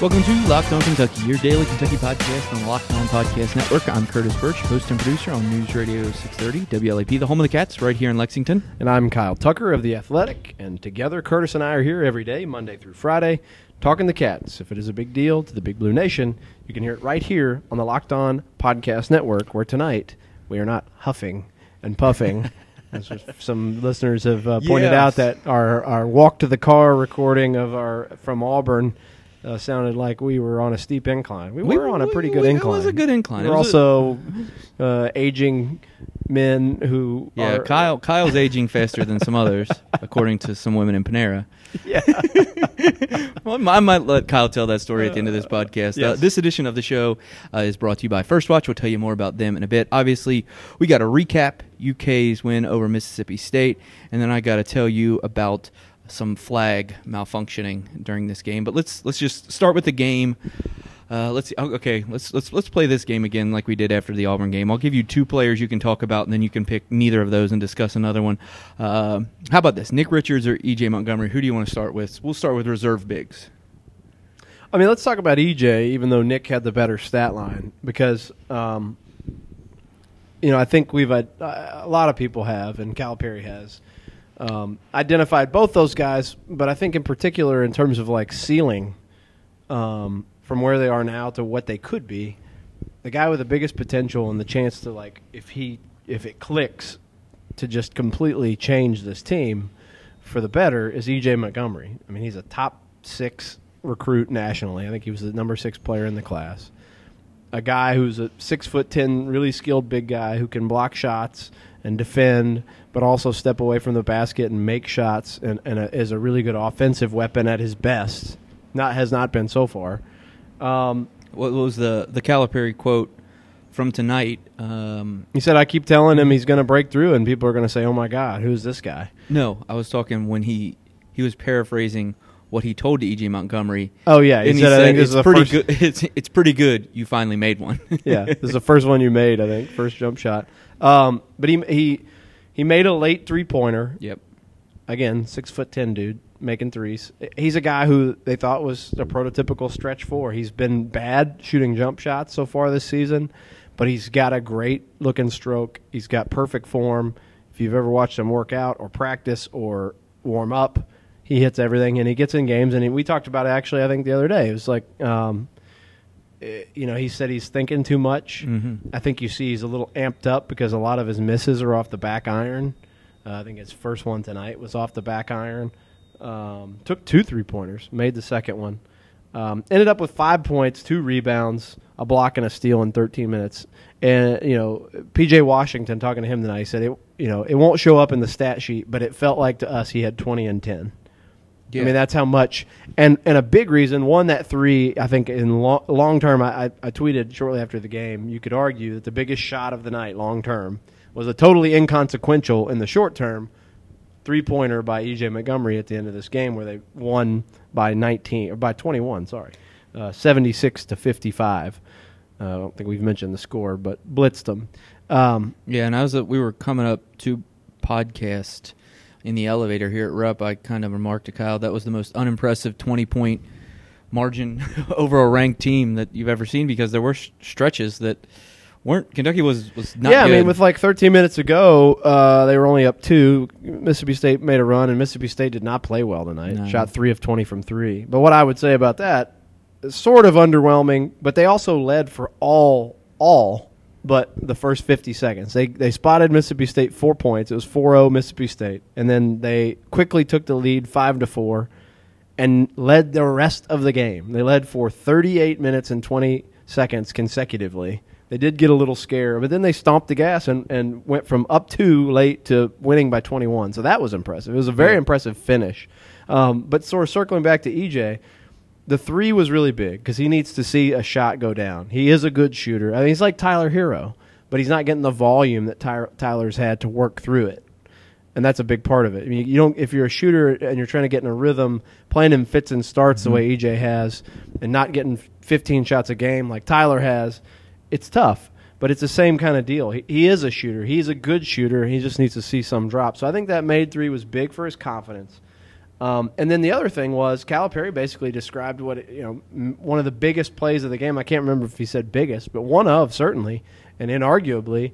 Welcome to Locked On Kentucky, your daily Kentucky podcast on the Locked On Podcast Network. I'm Curtis Birch, host and producer on News Radio 630 WLAP, the home of the Cats, right here in Lexington. And I'm Kyle Tucker of The Athletic. And together, Curtis and I are here every day, Monday through Friday, talking the Cats. If it is a big deal to the Big Blue Nation, you can hear it right here on the Locked On Podcast Network, where tonight we are not huffing and puffing. As some listeners have uh, pointed Yes. out that our, our walk to the car recording of our from Auburn uh, sounded like we were on a steep incline. We, We- were on a pretty we- good we- it incline. was a good incline. We're It was a- also uh, aging men who Yeah, are Kyle. Kyle's aging faster than some others, according to some women in Panera. Yeah. Well, I might let Kyle tell that story at the end of this podcast. Uh, this edition of the show uh, is brought to you by First Watch. We'll tell you more about them in a bit. Obviously, we got to recap UK's win over Mississippi State, and then I got to tell you about some flag malfunctioning during this game. But let's let's just start with the game. Uh, let's see. oh, Okay, let's let's let's play this game again like we did after the Auburn game. I'll give you two players you can talk about, and then you can pick neither of those and discuss another one. Uh, how about this? Nick Richards or EJ Montgomery? Who do you want to start with? We'll start with reserve bigs. I mean, let's talk about EJ, even though Nick had the better stat line, because, um, you know, I think we've had, uh, a lot of people have, and Calipari has, um, identified both those guys, but I think in particular in terms of like ceiling um, from where they are now to what they could be, the guy with the biggest potential and the chance to like, if he, if it clicks, to just completely change this team for the better is EJ Montgomery. I mean, he's a top six recruit nationally. I think he was the number six player in the class. A guy who's a six foot ten, really skilled big guy who can block shots and defend, but also step away from the basket and make shots, and, and a, is a really good offensive weapon at his best. Not has not been so far. Um, What was the the Calipari quote from tonight? Um, he said, "I keep telling him he's going to break through, and people are going to say, "Oh my God, who's this guy?" no, I was talking when he he was paraphrasing what he told to EJ Montgomery. Oh yeah, he and said, "I think this it's is pretty first- good. It's it's pretty good. You finally made one. yeah, this is the first one you made, I think, first jump shot. Um, but he he he made a late three pointer. Yep. Again, six foot ten dude making threes. He's a guy who they thought was a prototypical stretch four. He's been bad shooting jump shots so far this season, but he's got a great looking stroke. He's got perfect form. If you've ever watched him work out or practice or warm up, he hits everything and he gets in games. And he, we talked about it actually, I think the other day. It was like. Um, eh, you know, he said he's thinking too much. Mhm. I think you see he's a little amped up because a lot of his misses are off the back iron. Uh, I think his first one tonight was off the back iron. Um, took two three pointers, made the second one. Um, ended up with five points, two rebounds, a block, and a steal in 13 minutes. And you know, PJ Washington talking to him tonight, he said it. You know, it won't show up in the stat sheet, but it felt like to us he had 20 and 10. I mean, that's how much. And and a big reason, one that three, I think in lo- long term, I, I, I tweeted shortly after the game. You could argue that the biggest shot of the night, long term, was a totally inconsequential in the short term three pointer by EJ Montgomery at the end of this game, where they won by 19 or by 21. Sorry, uh, 76 to 55. Uh, I don't think we've mentioned the score, but blitzed them. Um, Yeah, and I was uh, we were coming up to podcast in the elevator here at Rupp. I kind of remarked to Kyle that was the most unimpressive twenty point margin over a ranked team that you've ever seen because there were sh- stretches that weren't Kentucky was was not yeah, I mean, with like 13 minutes to go, uh, they were only up two. Mississippi State made a run, and Mississippi State did not play well tonight. No. Shot three of 20 from three. But what I would say about that, is sort of underwhelming. But they also led for all all but the first 50 seconds. They they spotted Mississippi State four points. It was 4-0 Mississippi State, and then they quickly took the lead five to four, and led the rest of the game. They led for 38 minutes and 20 seconds consecutively. They did get a little scare, but then they stomped the gas and, and went from up two late to winning by 21. So that was impressive. It was a very Yeah. impressive finish. Um, but sort of circling back to EJ, the three was really big because he needs to see a shot go down. He is a good shooter. I mean, he's like Tyler Herro, but he's not getting the volume that Ty- Tyler's had to work through it and that's a big part of it. I mean, you don't if you're a shooter and you're trying to get in a rhythm, playing in fits and starts the way EJ has, and not getting 15 shots a game like Tyler has, it's tough. but it's the same kind of deal. He, he is a shooter. He's a good shooter. He just needs to see some drop. So I think that made three was big for his confidence. Um, and then the other thing was Calipari basically described what you know m- one of the biggest plays of the game. I can't remember if he said biggest, but one of certainly and inarguably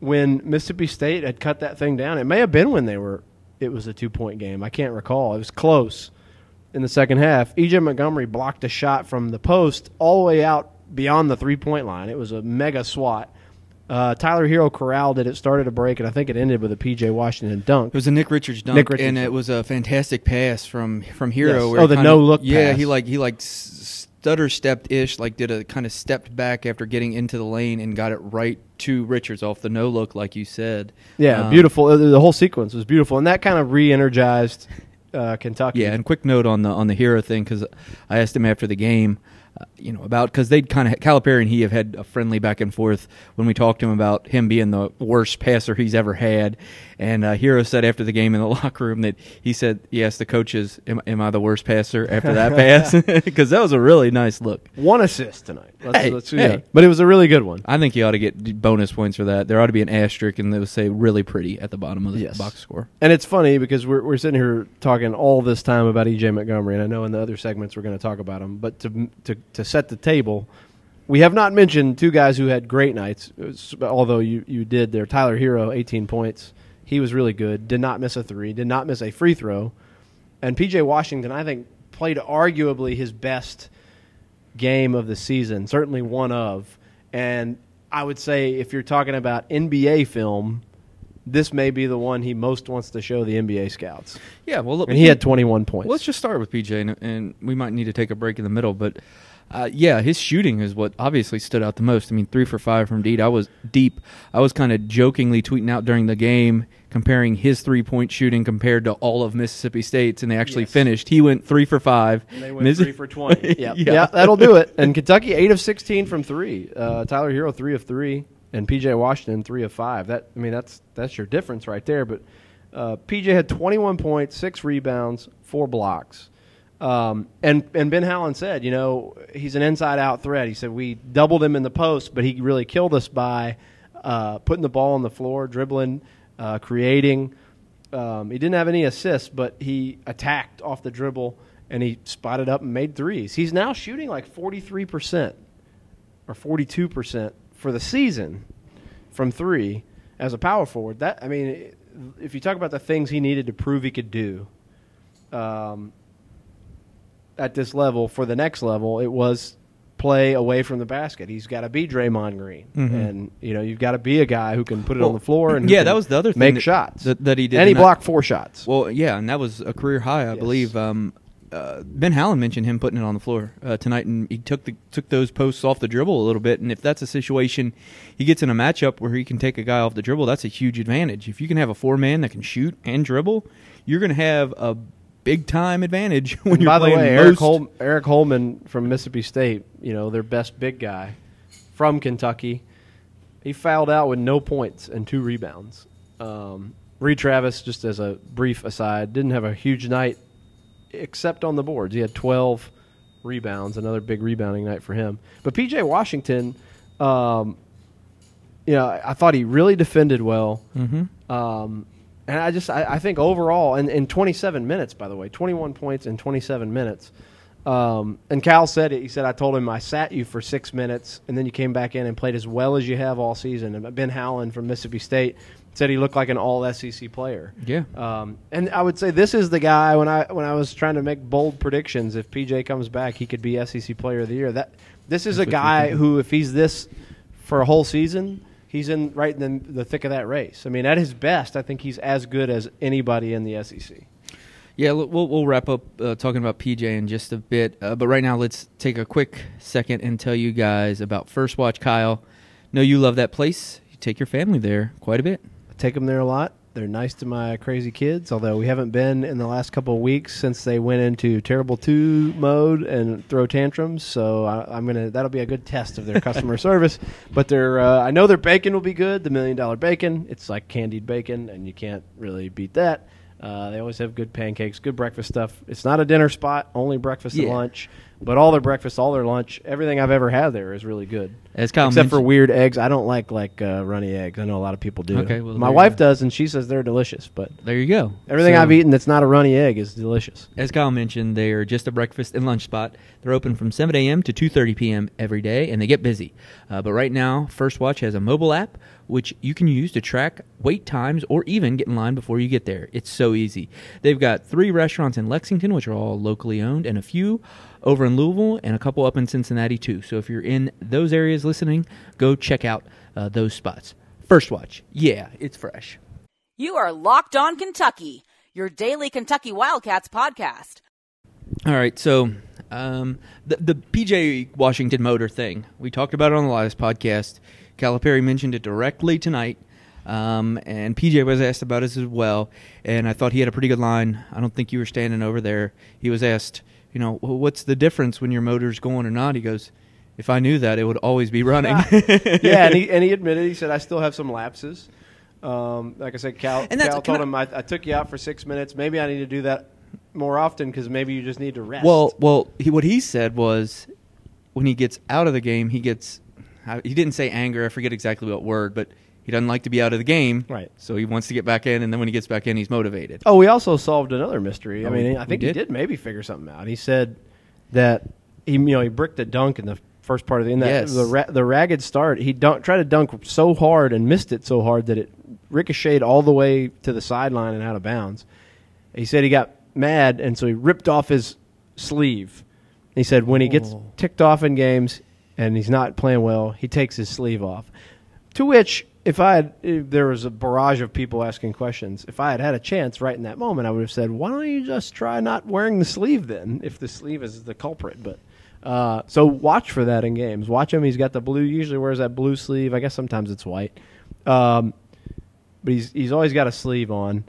when Mississippi State had cut that thing down. It may have been when they were. It was a two point game. I can't recall. It was close in the second half. EJ Montgomery blocked a shot from the post all the way out beyond the three point line. It was a mega swat. Uh, Tyler Herro corralled it. It started a break, and I think it ended with a PJ Washington dunk. It was a Nick Richards dunk, Nick Richards and dunk. it was a fantastic pass from from Herro. Yes. Oh, the kinda- no-look Yeah, pass. he like he like stutter stepped ish, like did a kind of stepped back after getting into the lane and got it right to Richards off the no look, like you said. Yeah, Um, beautiful. Uh, The whole sequence was beautiful, and that kind of re-energized uh, Kentucky. Yeah, and quick note on the on the Herro thing because I asked him after the game, you know, about because they'd kind of Calipari and he have had a friendly back and forth when we talked to him about him being the worst passer he's ever had, and uh, Herro said after the game in the locker room that he said he asked the coaches, "Am, am I the worst passer after that pass?" Because that was a really nice look. one assist tonight. Let's, Hey, let's- hey. But it was a really good one. I think you ought to get bonus points for that. There ought to be an asterisk and they would say "really pretty" at the bottom of the Yes. box score. And it's funny because we're, we're sitting here talking all this time about EJ Montgomery, and I know in the other segments we're going to talk about him. But to, to to set the table, we have not mentioned two guys who had great nights. Uh, was- although you you did there, Tyler Herro, 18 points. He was really good. Did not miss a three. Did not miss a free throw. And PJ Washington, I think, played arguably his best game of the season, certainly one of. And I would say if you're talking about NBA film, this may be the one he most wants to show the NBA scouts. Yeah, well, look, And he had 21 points. Let's just start with PJ, and, and we might need to take a break in the middle. But uh, yeah, his shooting is what obviously stood out the most. I mean, three for five from deep. I was deep. I was kind of jokingly tweeting out during the game, comparing his three point shooting compared to all of Mississippi State's, and they actually Yes. finished. He went three for five. And they went Miss- three for 20. Yep. yeah. yeah. that'll do it. And Kentucky, 8 of 16 from three. Uh, Tyler Herro, 3 of 3. And PJ Washington, 3 of 5. That I mean, that's that's your difference right there. But uh, PJ had 21 points, 6 rebounds, 4 blocks. Um, and, and Ben Howland said, you know, he's an inside out threat. He said, we doubled him in the post, but he really killed us by uh, putting the ball on the floor, dribbling, uh, creating. Um, he didn't have any assists, but he attacked off the dribble and he spotted up and made threes. He's now shooting like 43% or 42% for the season from three as a power forward. That I mean, if you talk about the things he needed to prove he could do um, at this level for the next level, it was play away from the basket. He's got to be Draymond Green, Mhm. and you know you've got to be a guy who can put it Well, on the floor and yeah, that was the other thing make that- shots that, that he did. and he blocked four shots. Well, yeah, and that was a career high, I Yes. believe. Um, uh, Ben Howland mentioned him putting it on the floor uh, tonight, and he took the took those posts off the dribble a little bit. And if that's a situation he gets in a matchup where he can take a guy off the dribble, that's a huge advantage. If you can have a four man that can shoot and dribble, you're going to have a big time advantage when And you're by the way, Eric. Hol- Aric Holman from Mississippi State, you know their best big guy from Kentucky, he fouled out with no points and two rebounds. Um, Reed Travis, just as a brief aside, didn't have a huge night except on the boards. He had 12 rebounds, another big rebounding night for him. But PJ Washington, um, you know, I thought he really defended well. Mhm. Um, and I just I, I think overall, and in 27 minutes, by the way, 21 points in 27 minutes. Um, and Cal said it. He said, "I told him I sat you for six minutes, and then you came back in and played as well as you have all season." And Ben Howland from Mississippi State said he looked like an All SEC player. Yeah. Um, and I would say this is the guy when I when I was trying to make bold predictions. If PJ comes back, he could be SEC Player of the Year. That this is That's a guy who, if he's this for a whole season, he's in right in the, the thick of that race. I mean, at his best, I think he's as good as anybody in the SEC. Yeah, we'll we'll wrap up uh, talking about PJ in just a bit, uh, but right now let's take a quick second and tell you guys about First Watch. Kyle, know you love that place. You take your family there quite a bit. I take them there a lot. They're nice to my crazy kids, although we haven't been in the last couple of weeks since they went into terrible two mode and throw tantrums. So I, I'm gonna that'll be a good test of their customer service. But their uh, I know their bacon will be good. The million dollar bacon, it's like candied bacon, and you can't really beat that. Uh, they always have good pancakes, good breakfast stuff. It's not a dinner spot, only breakfast and lunch. But all their breakfast, all their lunch, everything I've ever had there is really good. As Kyle Except for weird eggs. I don't like like uh, runny eggs. I know a lot of people do. Okay, well, My there you wife go. does, and she says they're delicious. But There you go. everything So- I've eaten that's not a runny egg is delicious. As Kyle mentioned, they are just a breakfast and lunch spot. They're open from 7 a.m. to 2:30 p.m. every day, and they get busy. Uh, but right now, First Watch has a mobile app which you can use to track wait times or even get in line before you get there. It's so easy. They've got three restaurants in Lexington, which are all locally owned, and a few over in Louisville, and a couple up in Cincinnati too. So if you're in those areas listening, go check out uh, those spots. First Watch, yeah, it's fresh. You are Locked On Kentucky, your daily Kentucky Wildcats podcast. All right, so um, the the PJ Washington motor thing we talked about it on the last podcast. Calipari mentioned it directly tonight, um, and PJ was asked about it as well. And I thought he had a pretty good line. I don't think you were standing over there. He was asked, you know, well, what's the difference when your motor's going or not? He goes, if I knew that, it would always be running. yeah, and he and he admitted he said I still have some lapses. Um, like I said, Cal, Cal told I- him I, I took you out for six minutes. Maybe I need to do that more often because maybe you just need to rest. Well, well, he, what he said was when he gets out of the game, he gets. He didn't say anger. I forget exactly what word, but he doesn't like to be out of the game. Right. So he wants to get back in, and then when he gets back in, he's motivated. Oh, we also solved another mystery. I Oh, mean, we I think he did? did maybe figure something out. He said that he, you know, he bricked a dunk in the first part of the in that Yes. the ra- the ragged start. He dunk, tried to dunk so hard and missed it so hard that it ricocheted all the way to the sideline and out of bounds. He said he got mad and so he ripped off his sleeve. He said when he gets Oh. ticked off in games and he's not playing well, he takes his sleeve off. To which, if I had, if there was a barrage of people asking questions, if I had had a chance right in that moment, I would have said, "Why don't you just try not wearing the sleeve then, if the sleeve is the culprit?" But uh, so watch for that in games. Watch him; he's got the blue. Usually wears that blue sleeve. I guess sometimes it's white, um, but he's he's always got a sleeve on.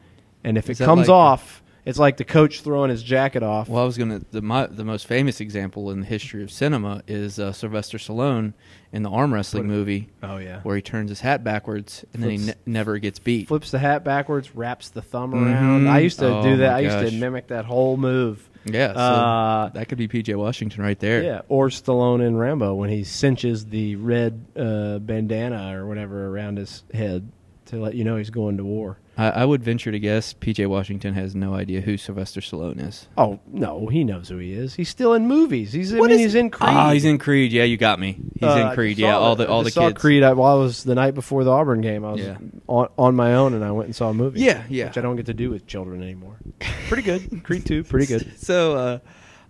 And if Is it comes like- off, it's like the coach throwing his jacket off. Well, I was gonna the my, the most famous example in the history of cinema is uh, Sylvester Stallone in the arm wrestling movie, oh yeah, where he turns his hat backwards and then he ne- never gets beat. flips the hat backwards, wraps the thumb Mhm. around. I used to Oh, do that. I used gosh. to mimic that whole move. Yeah, so Uh, that could be PJ Washington right there. Yeah, or Stallone in Rambo when he cinches the red uh, bandana or whatever around his head to let you know he's going to war. I, I would venture to guess PJ Washington has no idea who Sylvester Stallone is. Oh no, he knows who he is. He's still in movies. He's I What mean, is- he's in Creed. Oh, he's in Creed. Yeah, you got me. He's Uh, in Creed. Yeah, all the all I the saw kids. Creed. I, while I was the night before the Auburn game. I was Yeah. on, on my own and I went and saw a movie. Yeah, yeah. Which I don't get to do with children anymore. pretty good. Creed two, pretty good. So, uh,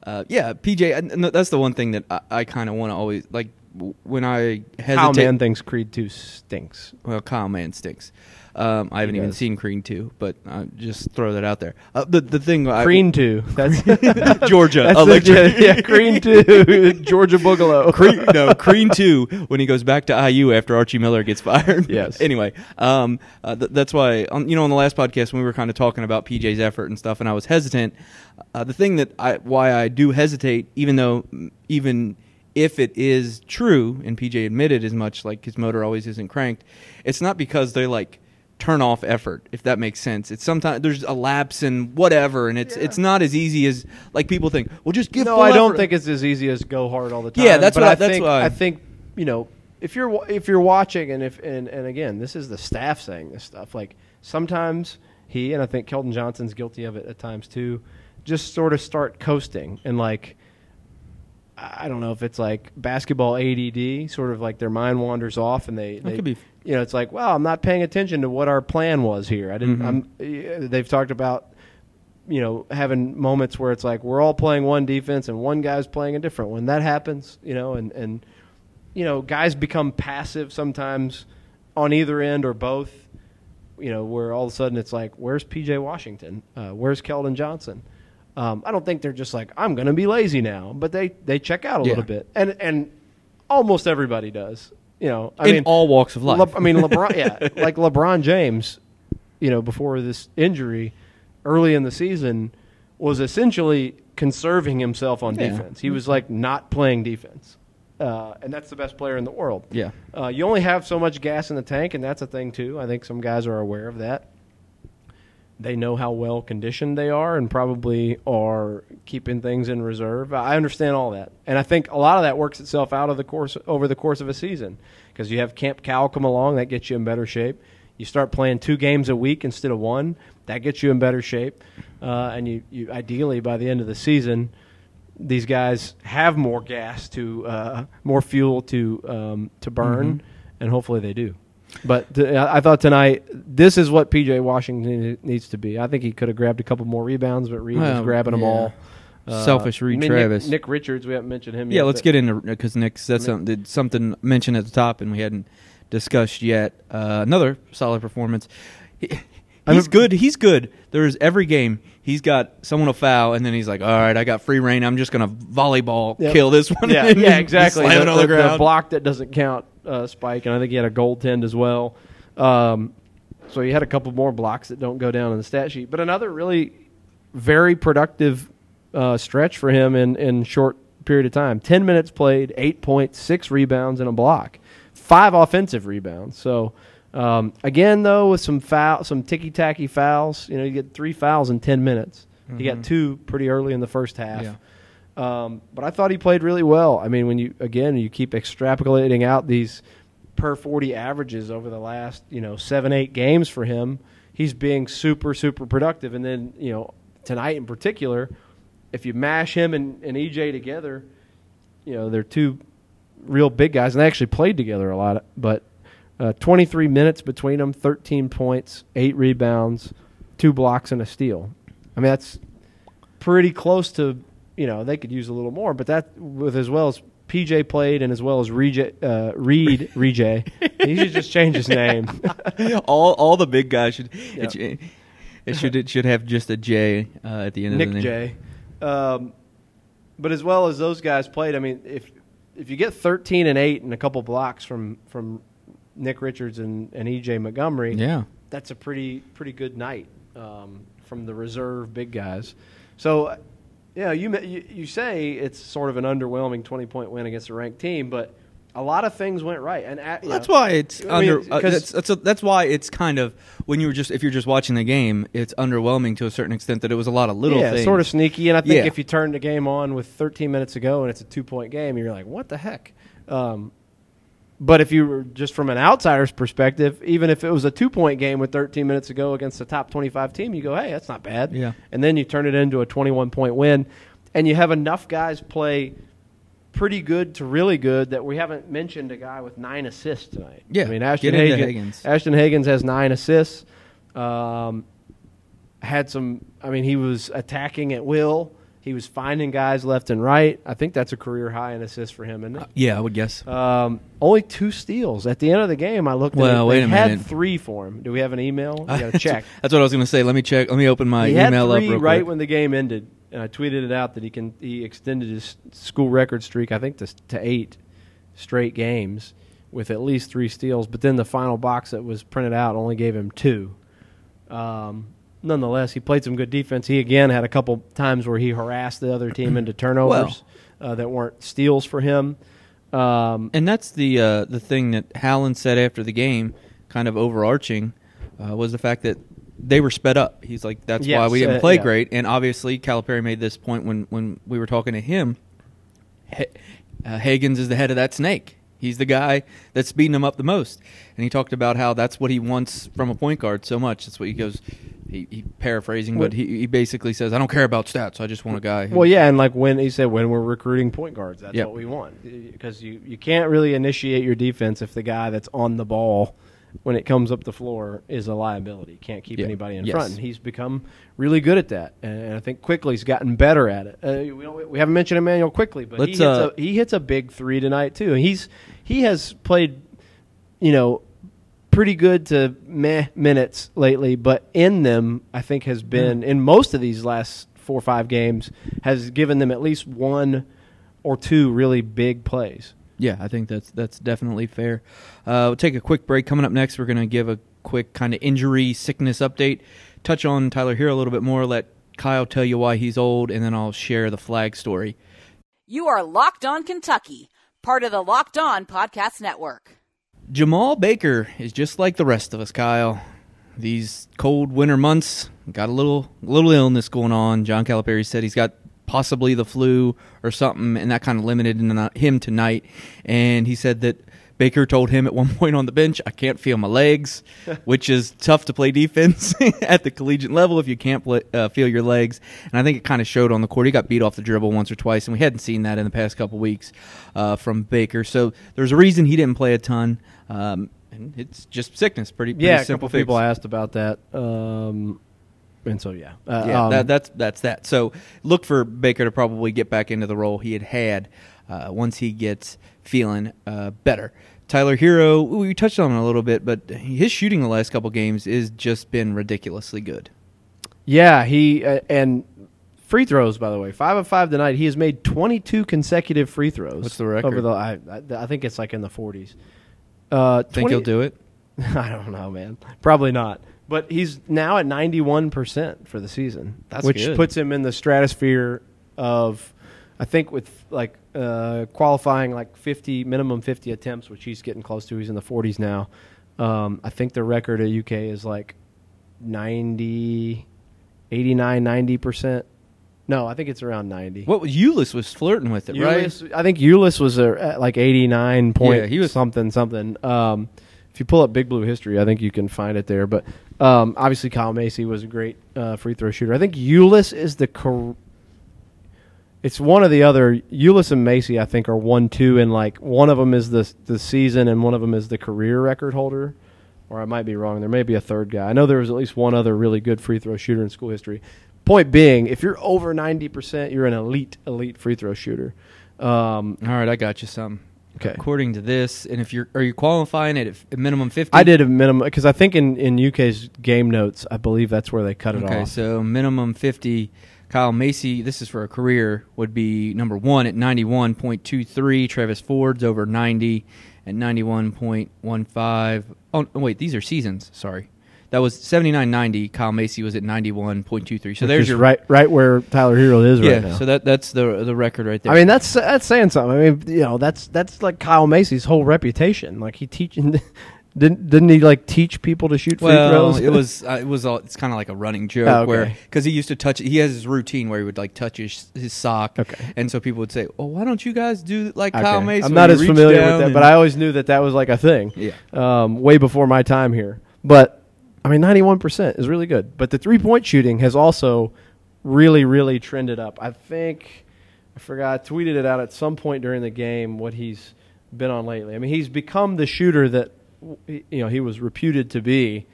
uh, yeah, PJ. and- and that's the one thing that I, I kind of want to always like w- when I hesitate. Kyle Man thinks Creed two stinks. Well, Kyle Mann stinks. Um, I haven't even does. seen Creed two, but uh, just throw that out there. Uh, the the thing, I- Creed two. That's Georgia That's Electric. yeah, yeah, Creed two. Georgia Boogaloo. Creed, no, Creed two when he goes back to IU after Archie Miller gets fired. Yes. anyway, um, uh, th- that's why on, you know on the last podcast when we were kind of talking about PJ's effort and stuff, and I was hesitant. Uh, the thing that I why I do hesitate, even though even if it is true, and PJ admitted as much, like his motor always isn't cranked, it's not because they like turn off effort if that makes sense it's sometimes there's a lapse and whatever and it's Yeah. it's not as easy as like people think well just give no, full I don't effort. think it's as easy as go hard all the time. Yeah, that's but what I- I that's think. why- I think you know if you're if you're watching and if and, and again this is the staff saying this stuff. Like sometimes he and I think Keldon Johnson's guilty of it at times too. Just sort of start coasting and like I don't know if it's like basketball ADD, sort of like their mind wanders off and they, they could be. you know it's like well I'm not paying attention to what our plan was here. I didn't. Mhm. I'm. eh, They've talked about you know, having moments where it's like we're all playing one defense and one guy's playing a different one. That happens, you know, and and you know, guys become passive sometimes on either end or both. You know, where all of a sudden it's like, where's PJ Washington? Uh, where's Keldon Johnson? Um, I don't think they're just like, I'm going to be lazy now, but they they check out a Yeah. little bit, and and almost everybody does. You know, I in mean, all walks of life. Le- I mean, LeBron, yeah, like LeBron James, you know, before this injury, early in the season, was essentially conserving himself on Yeah. defense. He was like not playing defense, uh, and that's the best player in the world. yeah. Uh, you only have so much gas in the tank, and that's a thing too. I think some guys are aware of that. They know how well conditioned they are and probably are keeping things in reserve. I understand all that, and I think a lot of that works itself out of the course over the course of a season because you have Camp Cal come along that gets you in better shape. You start playing two games a week instead of one, that gets you in better shape, uh, and you, you ideally by the end of the season, these guys have more gas to uh, more fuel to um, to burn, Mm-hmm. and hopefully they do. But I thought tonight this is what PJ Washington needs to be. I think he could have grabbed a couple more rebounds, but Reed was grabbing them yeah. all. Uh, Selfish Reed I mean, Travis. Nick, Nick Richards, we haven't mentioned him. Yet. yeah, let's but- get into because Nick said mean- something did something mentioned at the top and we hadn't discussed yet. Uh, another solid performance. He, I he's good. He's good. There's every game he's got someone to foul and then he's like, "All right, I got free reign. I'm just gonna volleyball Yep. kill this one." Yeah, and yeah, exactly. Slam it on the, ground. block that doesn't count, uh, Spike, and I think he had a goaltend as well. Um, so he had a couple more blocks that don't go down in the stat sheet, but another really very productive uh, stretch for him in in short period of time. Ten minutes played, eight points, six rebounds, and a block, five offensive rebounds. So. Um, again, though, with some foul, some ticky tacky fouls, you know, you get three fouls in ten minutes. You got two pretty early in the first half. Yeah. Um, but I thought he played really well. I mean, when you again you keep extrapolating out these per forty averages over the last you know seven eight games for him, he's being super super productive. And then you know tonight in particular, if you mash him and, and EJ together, you know they're two real big guys, and they actually played together a lot. But uh, 23 minutes between them, 13 points, eight rebounds, two blocks, and a steal. I mean that's pretty close to you know they could use a little more, but that with as well as PJ played and as well as Reed, uh, Reed, Reed, he should just change his name. all all the big guys should Yeah. it, should- it should it should have just a J uh, at the end of Nick the name. Nick J. Um, but as well as those guys played, I mean, if if you get 13 and eight and a couple blocks from from Nick Richards and, and EJ Montgomery, Yeah. that's a pretty pretty good night um, from the reserve big guys. So, yeah, you, you you say it's sort of an underwhelming 20 point win against a ranked team, but a lot of things went right, and at, That's know, why it's I mean, under. uh, that's that's, a, that's why it's kind of when you were just if you're just watching the game, it's underwhelming to a certain extent that it was a lot of little yeah, things. sort of sneaky. And I think Yeah. if you turn the game on with 13 minutes to go and it's a two point game, you're like, what the heck? Um, but if you were just from an outsider's perspective, even if it was a two point game with 13 minutes to go against a top 25 team, you go, hey, that's not bad. Yeah. And then you turn it into a 21 point win, and you have enough guys play pretty good to really good that we haven't mentioned a guy with nine assists tonight. Yeah, I mean Ashton Hagen- Hagans. Ashton Hagans has nine assists. Um, had some. I mean, he was attacking at will. He was finding guys left and right. I think that's a career high in assists for him, isn't it? yeah, I would guess. Um, only two steals at the end of the game. I looked. Well, at it, wait they a had minute. three for him. Do we have an email? We got to check. That's what I was going to say. Let me check. Let me open my he had email up right quick. when the game ended, and I tweeted it out that he can he extended his school record streak. I think to to eight straight games with at least three steals. But then the final box that was printed out only gave him two. Um, nonetheless, he played some good defense. He again had a couple times where he harassed the other team into turnovers uh, that weren't steals for him. Um, And that's the uh, the thing that Howland said after the game, kind of overarching, uh, was the fact that they were sped up. He's like, that's why we didn't uh, play yeah. great. And obviously, Calipari made this point when when we were talking to him. Uh, Hagans is the head of that snake. He's the guy that's speeding him up the most. And he talked about how that's what he wants from a point guard so much. That's what he goes. He, he paraphrasing, but he, he basically says, "I don't care about stats. I just want a guy." Who, Well, yeah, and like when he said when we're recruiting point guards, that's Yep. what we want because you you can't really initiate your defense if the guy that's on the ball when it comes up the floor is a liability. Can't keep Yeah. anybody in Yes. front, and he's become really good at that. And I think Quickley's gotten better at it. Uh, we, we haven't mentioned Immanuel Quickley, but he hits, uh, a, he hits a big three tonight too. And he's he has played, you know. Pretty good to meh minutes lately, but in them, I think has been in most of these last four or five games has given them at least one or two really big plays. Yeah, I think that's that's definitely fair. Uh, we'll take a quick break. Coming up next, we're going to give a quick kind of injury sickness update, touch on Tyler Herro a little bit more, let Kyle tell you why he's old, and then I'll share the flag story. You are Locked On Kentucky, part of the Locked On Podcast Network. Jemarl Baker is just like the rest of us, Kyle. These cold winter months got a little little illness going on. John Calipari said he's got possibly the flu or something, and that kind of limited him tonight. And he said that Baker told him at one point on the bench, "I can't feel my legs," which is tough to play defense at the collegiate level if you can't play, uh, feel your legs. And I think it kind of showed on the court. He got beat off the dribble once or twice, and we hadn't seen that in the past couple weeks uh, from Baker. So there's a reason he didn't play a ton. Um, and it's just sickness. Pretty, pretty yeah. A simple couple people asked about that. Um, and so yeah, uh, yeah, um, that, that's that's that. So look for Baker to probably get back into the role he had had uh, once he gets feeling uh, better. Tyler Herro, we touched on a little bit, but his shooting the last couple games is just been ridiculously good. Yeah, he uh, and free throws. By the way, five of five tonight. He has made twenty two consecutive free throws. What's the record? Over the, I, I, I think it's like in the forties. Uh, Think 20 he'll do it? I don't know, man. Probably not. But he's now at 91% for the season, That's which good. puts him in the stratosphere of, I think, with like uh, qualifying like 50 minimum 50 attempts, which he's getting close to. He's in the 40s now. Um, I think the record at UK is like 90, 89, 90%. No, I think it's around 90. What Eulis was flirting with it, right? I think Eulis was uh, at like 89 point Yeah, he was- something something. Um, if you pull up Big Blue history, I think you can find it there. But um, obviously, Kyle Macy was a great uh, free throw shooter. I think Eulis is the. Cor- it's one or the other. Eulis and Macy, I think, are one two, and like one of them is the the season, and one of them is the career record holder. Or I might be wrong. There may be a third guy. I know there was at least one other really good free throw shooter in school history. Point being, if you're over ninety percent, you're an elite elite free throw shooter. Um, All right, I got you some. Okay. According to this, and if you're are you qualifying it at a minimum fifty? I did a minimum because I think in, in UK's game notes, I believe that's where they cut it off. Okay, off. so minimum 50. Kyle Macy, this is for a career, would be number one at 91.23. Travis Ford's over 90 at 91.15. Oh, wait, these are seasons. Sorry. That was 79.90. Kyle Macy was at 91.23. So Which there's your right right where Tyler Herro is Yeah, right now. so that that's the the record right there. I mean that's that's saying something. I mean you know that's that's like Kyle Macy's whole reputation. Like he teaching didn't didn't he like teach people to shoot free well, throws? it was uh, it was all, it's kind of like a running joke Oh, okay. where because he used to touch he has his routine where he would like touch his his sock Okay. and so people would say well why don't you guys do like Okay. Kyle Macy I'm not as familiar with that, but I always knew that that was like a thing. yeah um, way before my time here. But I mean, ninety-one percent is really good. But the three-point shooting has also really, really trended up. I think I forgot I tweeted it out at some point during the game what he's been on lately. I mean, he's become the shooter that you know he was reputed to be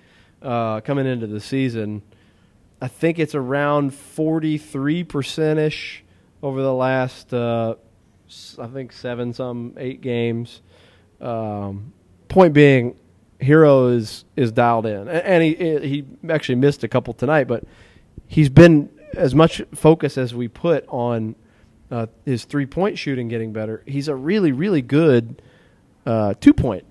uh, coming into the season. I think it's around forty-three percent ish over the last uh, I think seven some eight games. Um, point being, Herro is is dialed in, and he he actually missed a couple tonight, but he's been as much focus as we put on uh, his three point shooting getting better. He's a really really good uh, two point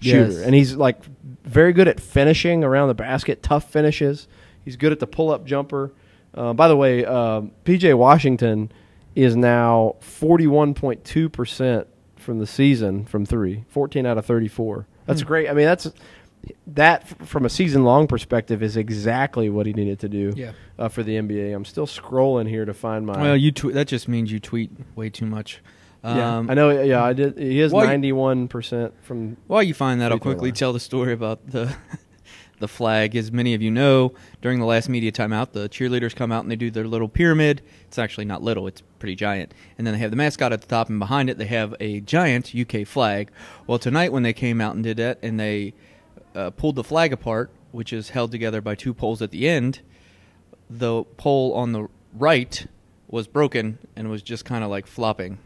shooter, Yes. and he's like very good at finishing around the basket, tough finishes. He's good at the pull up jumper. Uh, by the way, um, PJ Washington is now forty one point two percent from the season from three, 14 out of thirty four. That's Hmm. great. I mean, that's that from a season long perspective is exactly what he needed to do yeah uh, for the NBA. I'm still scrolling here to find my. well you tweet that just means you tweet way too much yeah, um, I know. Yeah, I did. He is ninety one percent from. While you find that, I'll quickly line. tell the story about the the flag. As many of you know, during the last media timeout, the cheerleaders come out and they do their little pyramid. It's actually not little; it's pretty giant. And then they have the mascot at the top, and behind it they have a giant UK flag. Well, tonight when they came out and did that, and they uh, pulled the flag apart, which is held together by two poles at the end, the pole on the right was broken and was just kind of like flopping.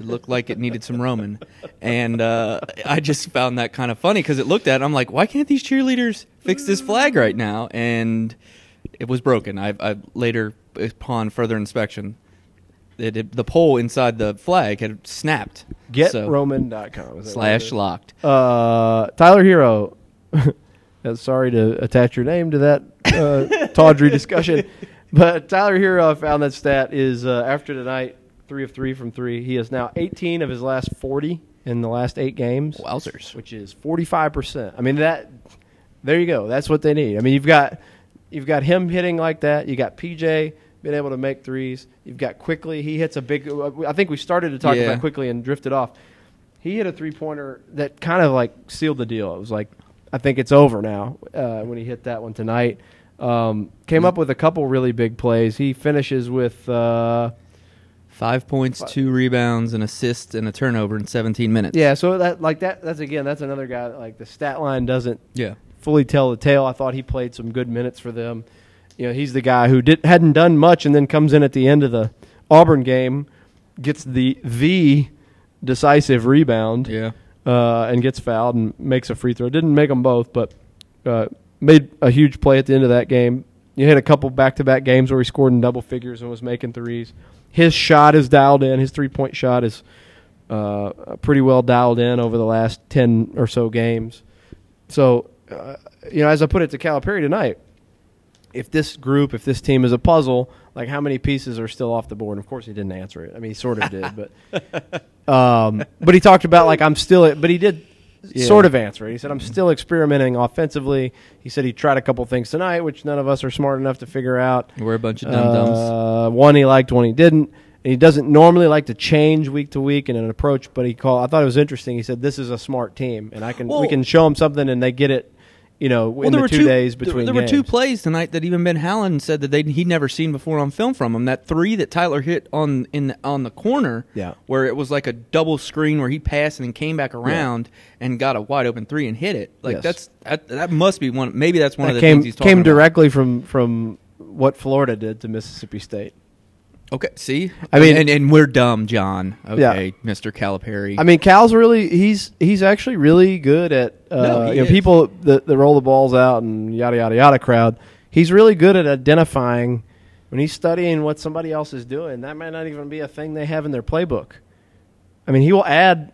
It looked like it needed some Roman, and uh, I just found that kind of funny because it looked at. it, I'm like, why can't these cheerleaders fix this flag right now? And it was broken. I, I later, upon further inspection, it, it- the pole inside the flag had snapped. So, GetRoman.com that slash locked. Uh, Tyler Herro. Uh, Sorry to attach your name to that uh, tawdry discussion, but Tyler Herro, I found that stat is uh, after tonight, three of three from three. He is now 18 of his last 40 in the last eight games. Wowzers. which is 45%. I mean that there you go. That's what they need. I mean, you've got you've got him hitting like that. You got PJ being able to make threes. You've got Quickley. He hits a big. I think we started to talk Yeah. about Quickley and drifted off. He hit a three pointer that kind of like sealed the deal. It was like, I think it's over now uh, when he hit that one tonight. Um, came up with a couple really big plays. He finishes with. Uh, Five points, two rebounds, an assist, and a turnover in 17 minutes. yeah, so that like that. That's again. That's another guy. that, Like the stat line doesn't Yeah. fully tell the tale. I thought he played some good minutes for them. You know, he's the guy who did hadn't done much and then comes in at the end of the Auburn game, gets the the decisive rebound, Yeah. uh, and gets fouled and makes a free throw. Didn't make them both, but uh, made a huge play at the end of that game. You had a couple back to back games where he scored in double figures and was making threes. His shot is dialed in. His three point shot is uh, pretty well dialed in over the last ten or so games. So, uh, you know, as I put it to Calipari tonight, if this group, if this team is a puzzle, like how many pieces are still off the board? Of course, he didn't answer it. I mean, he sort of did, but um, but he talked about like I'm still, it, but he did Yeah. sort of answer it. He said I'm still experimenting offensively. He said he tried a couple things tonight, which none of us are smart enough to figure out. We're a bunch of dum dums. Uh, one he liked, one he didn't. And he doesn't normally like to change week to week in an approach, but he called. I thought it was interesting. He said, "This is a smart team, and I can Well- we can show them something, and they get it." You know, in the two, days between There, there were two plays tonight that even Ben Howland said that they he'd never seen before on film from him. That three that Tyler hit on in the, on the corner, Yeah. where it was like a double screen where he passed and then came back around and got a wide open three and hit it. Like Yes. that's that, that must be one. Maybe that's one that of the came things he's talking came about. directly from from what Florida did to Mississippi State. Okay, see, I mean- and, and we're dumb, John. Yeah. Okay, Mister Calipari. I mean, Cal's really he's he's actually really good at uh, No, you know people that, that roll the balls out and yada yada yada crowd. He's really good at identifying when he's studying what somebody else is doing. That might not even be a thing they have in their playbook. I mean, he will add.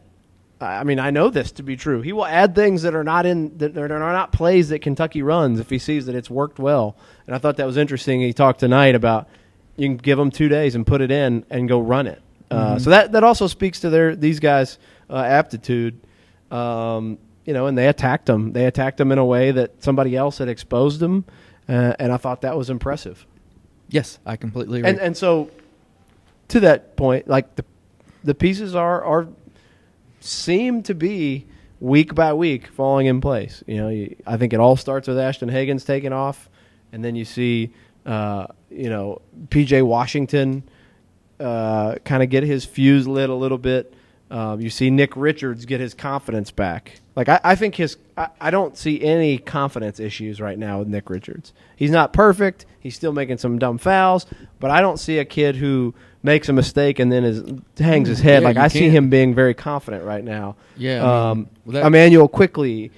I mean, I know this to be true. He will add things that are not in that are not plays that Kentucky runs if he sees that it's worked well. And I thought that was interesting. He talked tonight about you can give them two days and put it in and go run it. Uh, so that that also speaks to their these guys' uh, aptitude. Um, you know, and they attacked them. They attacked them in a way that somebody else had exposed them, uh, and I thought that was impressive. yes, I completely agree. And and so to that point, like the the pieces are are seem to be week by week falling in place. You know, you, I think it all starts with Ashton Hagans taking off, and then you see, uh, you know, PJ Washington uh, kind of get his fuse lit a little bit. Um, you see Nick Richards get his confidence back. Like I, I think his, I, I don't see any confidence issues right now with Nick Richards. He's not perfect. He's still making some dumb fouls, but I don't see a kid who makes a mistake and then is hangs his head. Yeah, like I see can't. him being very confident right now. Yeah, I mean, um, well, that- Immanuel Quickley,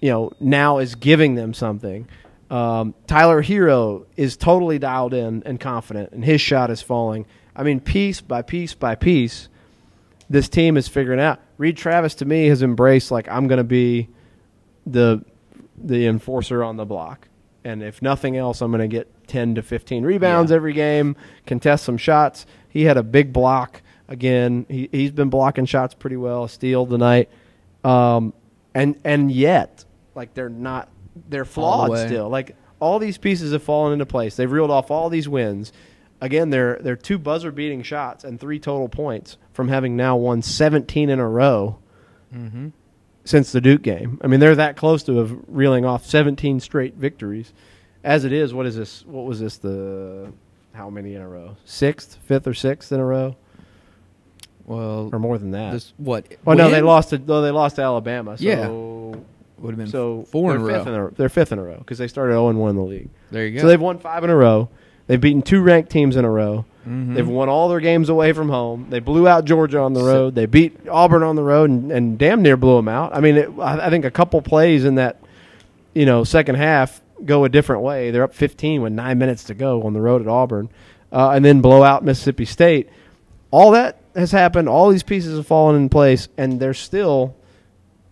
you know, now is giving them something. Um, Tyler Herro is totally dialed in and confident, and his shot is falling. I mean, piece by piece by piece, this team is figuring out. Reed Travis to me has embraced like I'm going to be the the enforcer on the block, and if nothing else, I'm going to get 10 to 15 rebounds Yeah. every game, contest some shots. He had a big block again. He he's been blocking shots pretty well. Steal tonight, um, and and yet like they're not they're All the flawed still. Like all these pieces have fallen into place. They've reeled off all these wins. Again, they're they're two buzzer beating shots and three total points from having now won 17 in a row mm-hmm. since the Duke game. I mean, they're that close to have reeling off 17 straight victories. As it is, what is this? What was this? The how many in a row? Sixth, fifth, or sixth in a row, Well, or more than that? this what? well, no, they lost to no, they lost to Alabama. So Yeah. Would have been so four in a row. fifth in a, they're fifth in a row because they started 0 1 in the league. there you go. So they've won five in a row. They've beaten two ranked teams in a row. Mhm. They've won all their games away from home. They blew out Georgia on the road. They beat Auburn on the road and, and damn near blew them out. I mean, it, I, I think a couple plays in that you know second half go a different way. They're up 15 with nine minutes to go on the road at Auburn, uh, and then blow out Mississippi State. All that has happened. All these pieces have fallen in place, and they're still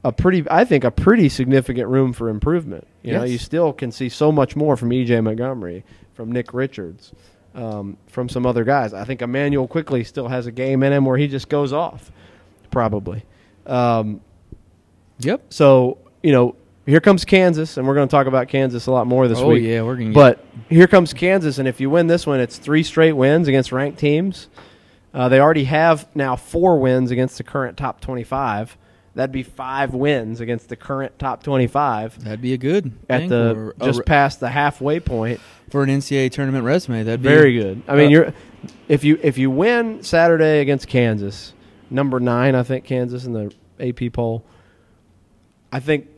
a pretty, I think, a pretty significant room for improvement. You know, you still can see so much more from EJ Montgomery, from Nick Richards, um, from some other guys. I think Immanuel Quickley still has a game in him where he just goes off, probably. Um, Yep. so you know, here comes Kansas, and we're going to talk about Kansas a lot more this Oh, week. yeah, we're gonna get- But here comes Kansas, and if you win this one, it's three straight wins against ranked teams. Uh, they already have now four wins against the current top twenty-five. That'd be five wins against the current top twenty-five That'd be a good at the for, a just re- past the halfway point. for an NCAA tournament resume. That'd be Very good. I mean, uh, you're if you if you win Saturday against Kansas, number nine, I think Kansas in the AP poll. I think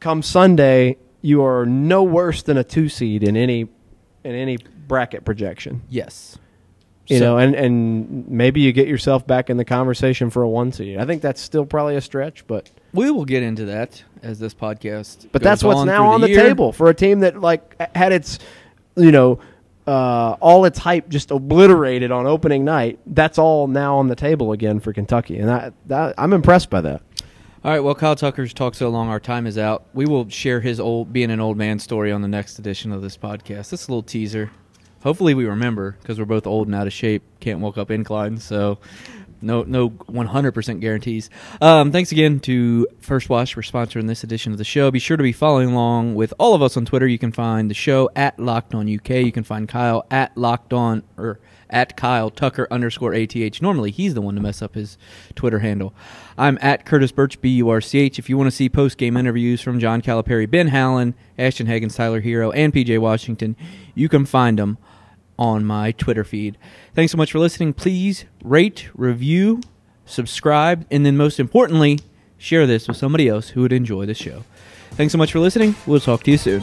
come Sunday, you are no worse than a two seed in any in any bracket projection. Yes. You So- know, and and maybe you get yourself back in the conversation for a one seed. I think that's still probably a stretch, but We will get into that as this podcast. but that's what's now on the year. table for a team that like had its you know uh, all its hype just obliterated on opening night. That's all now on the table again for Kentucky, and I, that, I'm impressed by that. All right. Well, Kyle Tucker's talked so long, our time is out. We will share his old being an old man story on the next edition of this podcast. This a little teaser. Hopefully, we remember because we're both old and out of shape. Can't walk up inclines, so no no 100% guarantees. Um, thanks again to First Watch for sponsoring this edition of the show. Be sure to be following along with all of us on Twitter. You can find the show at Locked On UK. You can find Kyle at Locked On or at Kyle Tucker underscore ATH. Normally, he's the one to mess up his Twitter handle. I'm at Curtis Birch, B U R C H. If you want to see post game interviews from John Calipari, Ben Howland, Ashton Hagans, Tyler Herro, and PJ Washington, you can find them on my Twitter feed. Thanks so much for listening. Please rate, review, subscribe, and then most importantly, share this with somebody else who would enjoy the show. Thanks so much for listening. We'll talk to you soon.